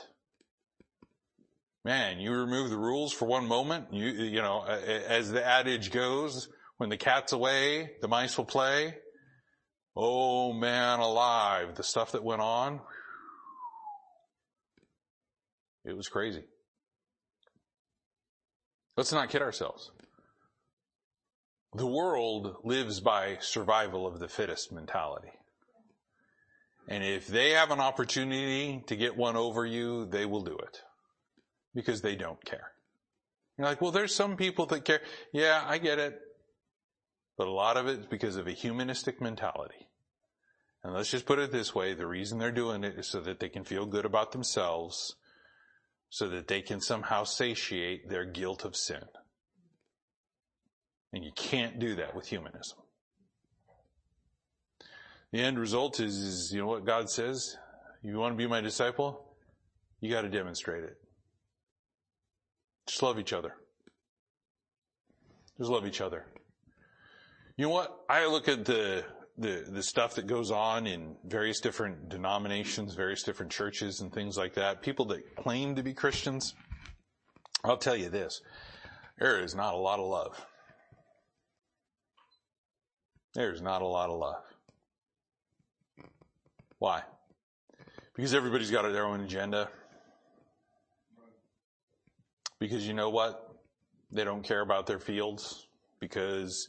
Man, you remove the rules for one moment, you, you know, as the adage goes, when the cat's away, the mice will play. Oh man alive, the stuff that went on. It was crazy. Let's not kid ourselves. The world lives by survival of the fittest mentality. And if they have an opportunity to get one over you, they will do it. Because they don't care. You're like, well, there's some people that care. Yeah, I get it. But a lot of it is because of a humanistic mentality. And let's just put it this way, the reason they're doing it is so that they can feel good about themselves, so that they can somehow satiate their guilt of sin. And you can't do that with humanism. The end result is, is you know what God says? You want to be my disciple? You got to demonstrate it. Just love each other. Just love each other. You know what? I look at the, the, the stuff that goes on in various different denominations, various different churches and things like that. People that claim to be Christians. I'll tell you this. There is not a lot of love. There's not a lot of love. Why? Because everybody's got their own agenda. Because you know what? They don't care about their fields. Because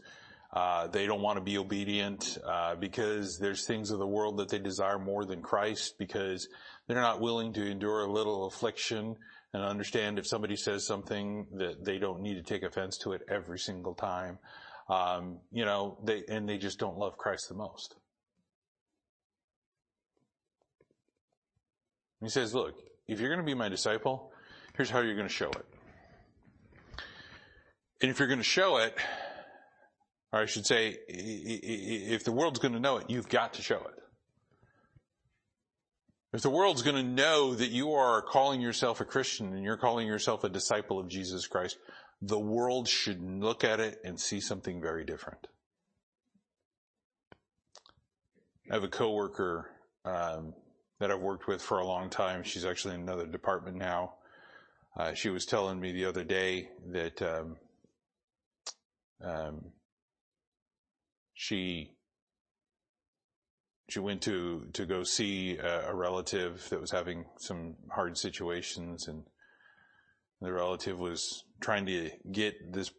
uh, they don't want to be obedient. Uh, because there's things of the world that they desire more than Christ. Because they're not willing to endure a little affliction and understand if somebody says something that they don't need to take offense to it every single time. Um, you know, they and they just don't love Christ the most. He says, look, if you're going to be my disciple, here's how you're going to show it. And if you're going to show it, or I should say, if the world's going to know it, you've got to show it. If the world's going to know that you are calling yourself a Christian and you're calling yourself a disciple of Jesus Christ, the world should look at it and see something very different. I have a coworker um, that I've worked with for a long time. She's actually in another department now. Uh, she was telling me the other day that um, um, she she went to to go see a, a, relative that was having some hard situations, and the relative was trying to get this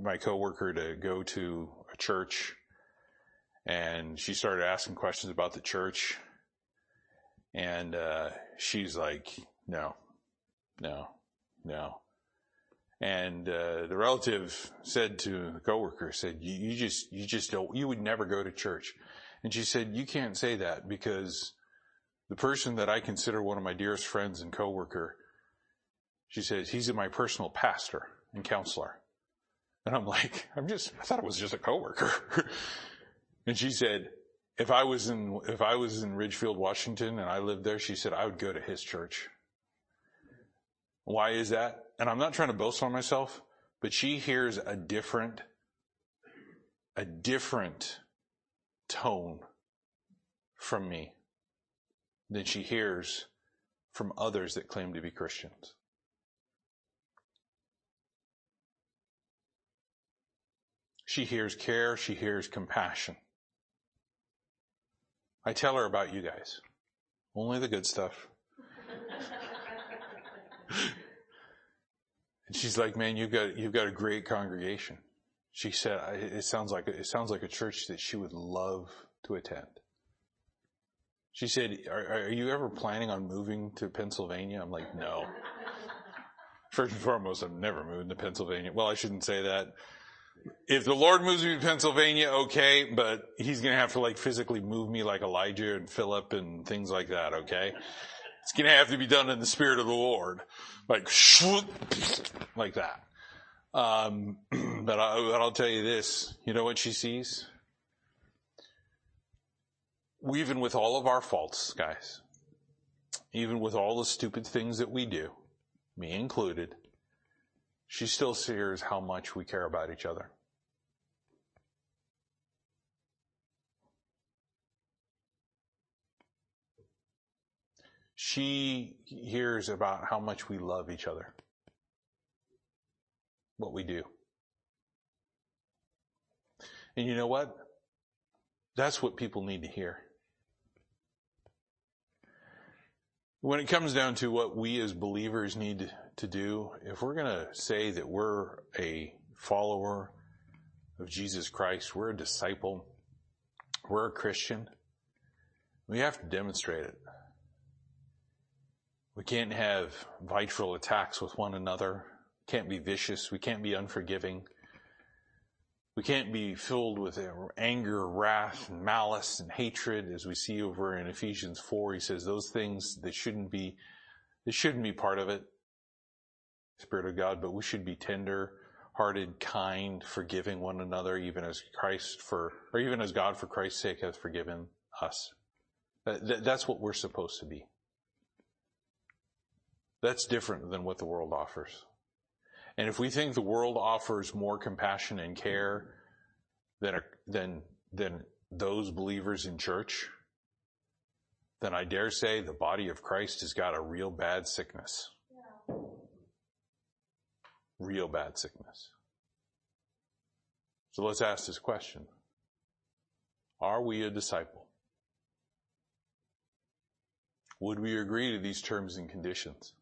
my coworker to go to a church, and she started asking questions about the church and uh, she's like, no, no, no. And uh, the relative said to the coworker, said, you, you just, you just don't, you would never go to church. And she said, you can't say that because the person that I consider one of my dearest friends and coworker, she says, he's my personal pastor and counselor. And I'm like, I'm just, I thought it was just a coworker. and she said, if I was in, if I was in Ridgefield, Washington and I lived there, she said, I would go to his church. Why is that? And I'm not trying to boast on myself, but she hears a different, a different tone from me than she hears from others that claim to be Christians. She hears care, she hears compassion. I tell her about you guys. Only the good stuff. and she's like, man, you've got, you've got a great congregation. She said, it sounds like, it sounds like a church that she would love to attend. She said, are, are you ever planning on moving to Pennsylvania? I'm like, no. First and foremost, I've never moved to Pennsylvania. Well, I shouldn't say that if the Lord moves me to Pennsylvania, okay, but he's going to have to like physically move me like Elijah and Philip and things like that, okay? It's going to have to be done in the spirit of the Lord. Like, like that. Um, but, I, but I'll tell you this, you know what she sees? Even with all of our faults, guys, even with all the stupid things that we do, me included, she still sees how much we care about each other. She hears about how much we love each other. What we do. And you know what? That's what people need to hear. When it comes down to what we as believers need to do, if we're going to say that we're a follower of Jesus Christ, we're a disciple, we're a Christian, we have to demonstrate it. We can't have vitriol attacks with one another. Can't be vicious. We can't be unforgiving. We can't be filled with anger, wrath, and malice and hatred, as we see over in Ephesians 4. He says those things that shouldn't be, they shouldn't be part of it. Spirit of God, but we should be tender hearted, kind, forgiving one another, even as Christ for, or even as God for Christ's sake has forgiven us. That, that's what we're supposed to be. That's different than what the world offers. And if we think the world offers more compassion and care than, than, than those believers in church, then I dare say the body of Christ has got a real bad sickness. Real bad sickness. So let's ask this question. Are we a disciple? Would we agree to these terms and conditions?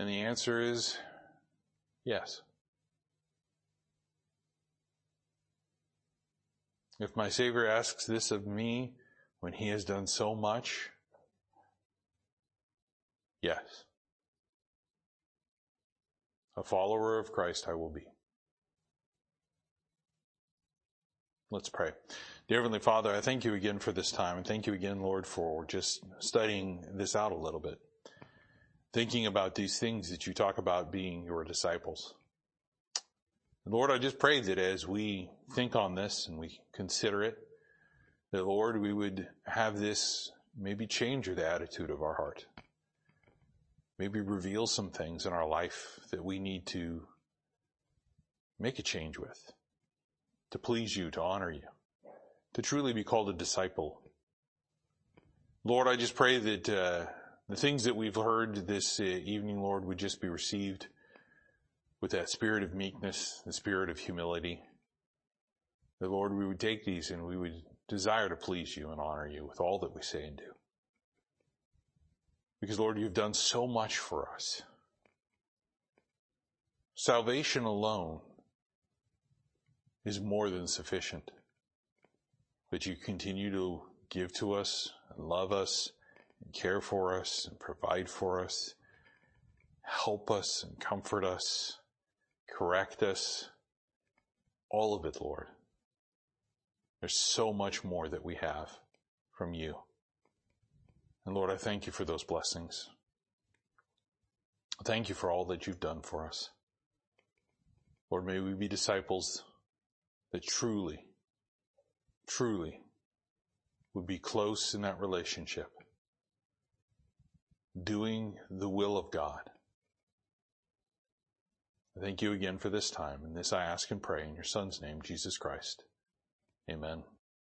And the answer is yes. If my Savior asks this of me when he has done so much, yes. A follower of Christ I will be. Let's pray. Dear Heavenly Father, I thank you again for this time and thank you again, Lord, for just studying this out a little bit thinking about these things that you talk about being your disciples. Lord, I just pray that as we think on this and we consider it, that Lord, we would have this maybe change the attitude of our heart. Maybe reveal some things in our life that we need to make a change with, to please you, to honor you, to truly be called a disciple. Lord, I just pray that uh, the things that we've heard this uh, evening, Lord, would just be received with that spirit of meekness, the spirit of humility. The Lord, we would take these and we would desire to please you and honor you with all that we say and do. Because, Lord, you've done so much for us. Salvation alone is more than sufficient. But you continue to give to us and love us and care for us and provide for us, help us and comfort us, correct us, all of it, Lord. There's so much more that we have from you. And Lord, I thank you for those blessings. Thank you for all that you've done for us. Lord, may we be disciples that truly, truly would be close in that relationship doing the will of God. I thank you again for this time, and this I ask and pray in your Son's name, Jesus Christ. Amen.